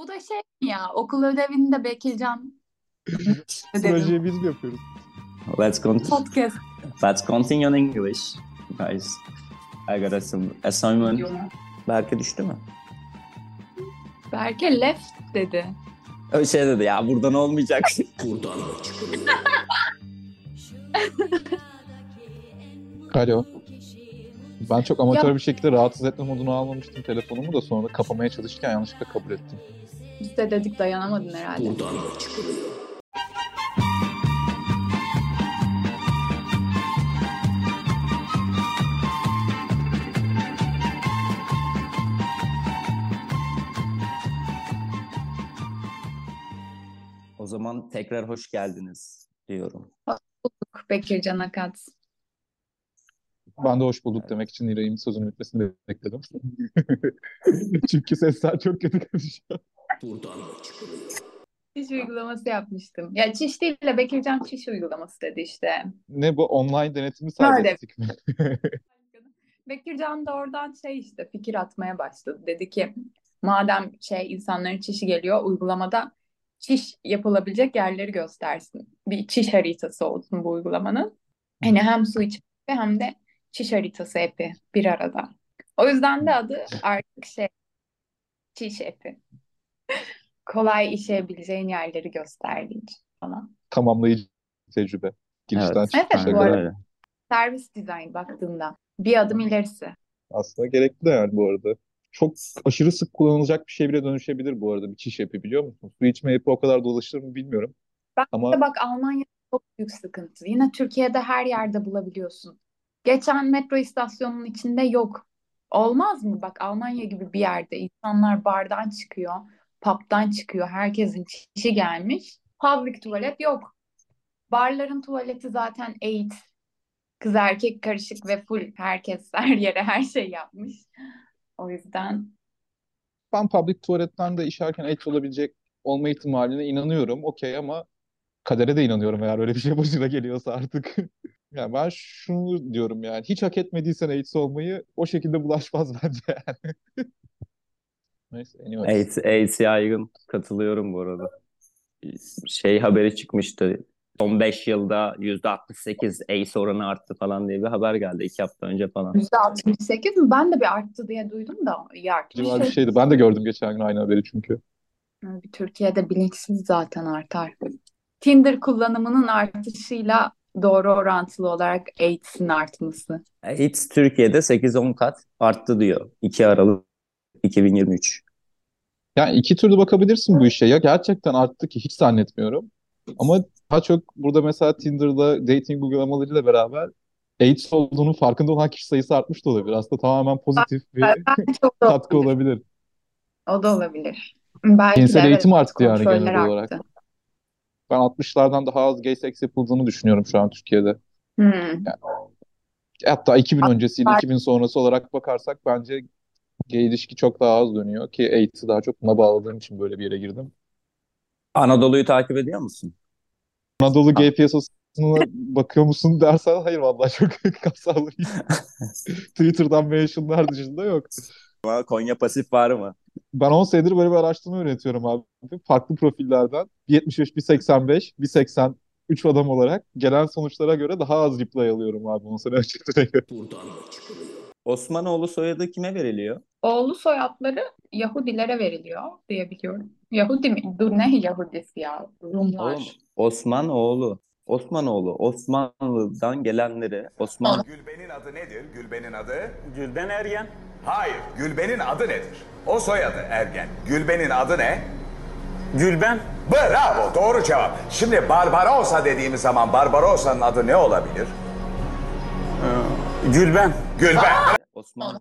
Bu da şey mi ya okul ödevinde Bekircan. Projeyi biz mi yapıyoruz? Let's continue. Podcast Let's continue in English, guys. I got some assignment. Belki düştü mü? Berke left dedi. Öyle şey dedi ya buradan olmayacak. Alo. Ben çok amatör bir şekilde rahatsız etme modunu almamıştım telefonumu da sonra kapamaya çalışırken yanlışlıkla kabul ettim. Biz de dedik dayanamadın herhalde. o zaman tekrar hoş geldiniz diyorum. Bekircan Akat. Ben de hoş bulduk demek için Niray'ın sözünü bitmesini bekledim. Çünkü sesler çok kötü konuşuyor. Çiş uygulaması yapmıştım. Ya çiş değil de Bekircan çiş uygulaması dedi işte. Ne bu online denetimi serbestlik mi? Bekircan da oradan şey işte fikir atmaya başladı. Dedi ki madem şey insanların çişi geliyor uygulamada çiş yapılabilecek yerleri göstersin. Bir çiş haritası olsun bu uygulamanın. Hani hem su içmek hem de çiş haritası epi bir arada. O yüzden de adı artık şey çiş epi. Kolay işeyebileceğin yerleri gösterdiği için falan. Tamamlayıcı tecrübe. Girişten Evet. Evet, bu arada. Öyle. Servis dizayn baktığında bir adım ilerisi. Aslında gerekli de yani bu arada. Çok aşırı sık kullanılacak bir şey bile dönüşebilir bu arada bir çiş yapı biliyor musun? Su içme yapı o kadar dolaşır mı bilmiyorum. Bak, Ama bak Almanya çok büyük sıkıntı. Yine Türkiye'de her yerde bulabiliyorsun. Geçen metro istasyonunun içinde yok. Olmaz mı? Bak Almanya gibi bir yerde insanlar bardan çıkıyor, pub'dan çıkıyor. Herkesin çişi gelmiş. Public tuvalet yok. Barların tuvaleti zaten AIDS. Kız erkek karışık ve full. Herkes her yere her şey yapmış. O yüzden ben public tuvaletten de işerken AIDS olabilecek olma ihtimaline inanıyorum. Okey ama kadere de inanıyorum eğer öyle bir şey başına geliyorsa artık. Yani ben şunu diyorum yani hiç hak etmediysen AIDS olmayı o şekilde bulaşmaz bence yani. Neyse anyway. AIDS, AIDS yaygın. Katılıyorum bu arada. Şey haberi çıkmıştı. Son 5 yılda %68 AIDS oranı arttı falan diye bir haber geldi. 2 hafta önce falan. %68 mi? Ben de bir arttı diye duydum da iyi artmış. Civar bir şeydi. Ben de gördüm geçen gün aynı haberi çünkü. Bir Türkiye'de bilinçsiz zaten artar. Tinder kullanımının artışıyla doğru orantılı olarak AIDS'in artması. AIDS Türkiye'de 8-10 kat arttı diyor. 2 Aralık 2023. Yani iki türlü bakabilirsin bu işe. Ya gerçekten arttı ki hiç zannetmiyorum. Ama daha çok burada mesela Tinder'da dating uygulamalarıyla beraber AIDS olduğunun farkında olan kişi sayısı artmış da olabilir. Aslında tamamen pozitif bir katkı olabilir. olabilir. O da olabilir. Belki de Cinsel evet eğitim arttı yani genel olarak. Ben 60'lardan daha az gay seks yapıldığını düşünüyorum şu an Türkiye'de. Hmm. Hatta 2000 öncesiyle 2000 sonrası olarak bakarsak bence gay ilişki çok daha az dönüyor ki AIDS'i daha çok buna bağladığım için böyle bir yere girdim. Anadolu'yu takip ediyor musun? Anadolu gay piyasasına bakıyor musun dersen hayır vallahi çok kapsamlı. Twitter'dan mentionlar dışında yok. Konya Pasif var mı? Ben 10 senedir böyle bir araştırma yönetiyorum abi. Farklı profillerden 1.75, 1.85, 1.83 adam olarak gelen sonuçlara göre daha az reply alıyorum abi 10 sene öncesine göre. Osmanoğlu soyadı kime veriliyor? Oğlu soyadları Yahudilere veriliyor diye biliyorum. Yahudi mi? Dur ne Yahudisi ya? Rumlar. Oğlum, Osmanoğlu. Osmanoğlu. Osmanlı'dan gelenleri Osman Gülben'in adı nedir? Gülben'in adı? Gülben Ergen. Hayır. Gülben'in adı nedir? O soyadı Ergen. Gülben'in adı ne? Gülben. Bravo. Doğru cevap. Şimdi Barbarossa dediğimiz zaman Barbarossa'nın adı ne olabilir? Gülben. Gülben. Osmanlı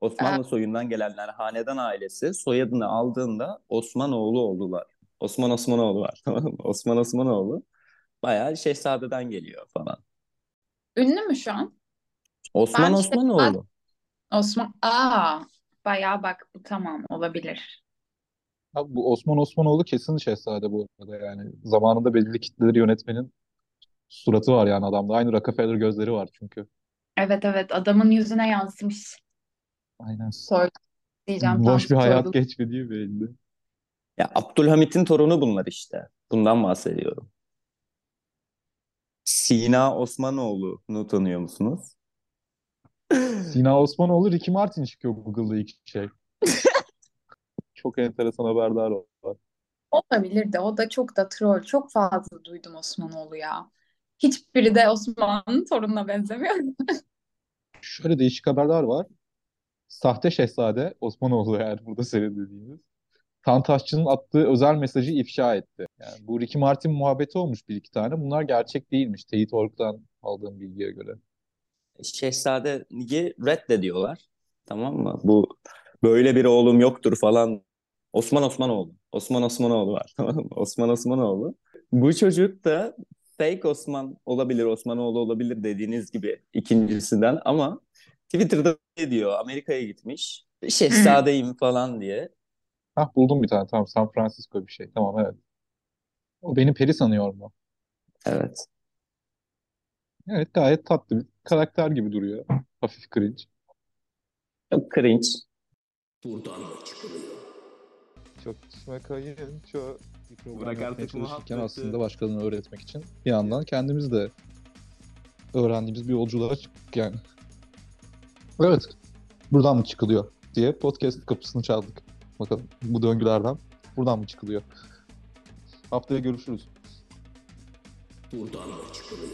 Osmanlı soyundan gelenler hanedan ailesi soyadını aldığında Osmanoğlu oldular. Osman Osmanoğlu var. tamam mı? Osman Osmanoğlu bayağı şehzadeden geliyor falan. Ünlü mü şu an? Osman Ben Osmanoğlu. Osman. Aa, bayağı bak bu tamam olabilir. Abi bu Osman Osmanoğlu kesin şehzade bu arada yani. Zamanında belirli kitleleri yönetmenin suratı var yani adamda. Aynı Rockefeller gözleri var çünkü. Evet evet adamın yüzüne yansımış. Aynen. Soy diyeceğim tam Boş bir hayat soylu. geçmediği belli. Ya Abdülhamit'in torunu bunlar işte. Bundan bahsediyorum. Sina Osmanoğlu'nu tanıyor musunuz? Sina Osmanoğlu, Ricky Martin çıkıyor Google'da ilk şey. Çok enteresan haberdar var. Olabilir de o da çok da troll. Çok fazla duydum Osmanoğlu ya. Hiçbiri de Osman'ın torununa benzemiyor. Şöyle değişik haberler var. Sahte Şehzade Osmanoğlu eğer burada seyredildiğimiz. Tantaşçı'nın attığı özel mesajı ifşa etti. Yani bu Ricky Martin muhabbeti olmuş bir iki tane. Bunlar gerçek değilmiş. Teyit Ork'tan aldığım bilgiye göre. Şehzadeyi reddediyorlar. Tamam mı? Bu böyle bir oğlum yoktur falan. Osman Osmanoğlu. Osman Osmanoğlu var. Tamam mı? Osman Osmanoğlu. Bu çocuk da fake Osman olabilir, Osmanoğlu olabilir dediğiniz gibi ikincisinden ama Twitter'da ne diyor? Amerika'ya gitmiş. Şehzadeyim falan diye. Hah buldum bir tane. Tamam San Francisco bir şey. Tamam evet. O beni peri sanıyor mu? Evet. Evet gayet tatlı bir karakter gibi duruyor. Hafif cringe. Çok cringe. Çok düşme kayınço. Bir program Bırak yapmaya artık çalışırken muhabbeti. aslında başkalarını öğretmek için bir yandan kendimiz de öğrendiğimiz bir yolculuğa çıktık yani. Evet. Buradan mı çıkılıyor diye podcast kapısını çaldık. Bakalım bu döngülerden buradan mı çıkılıyor? Haftaya görüşürüz. Buradan mı çıkılıyor?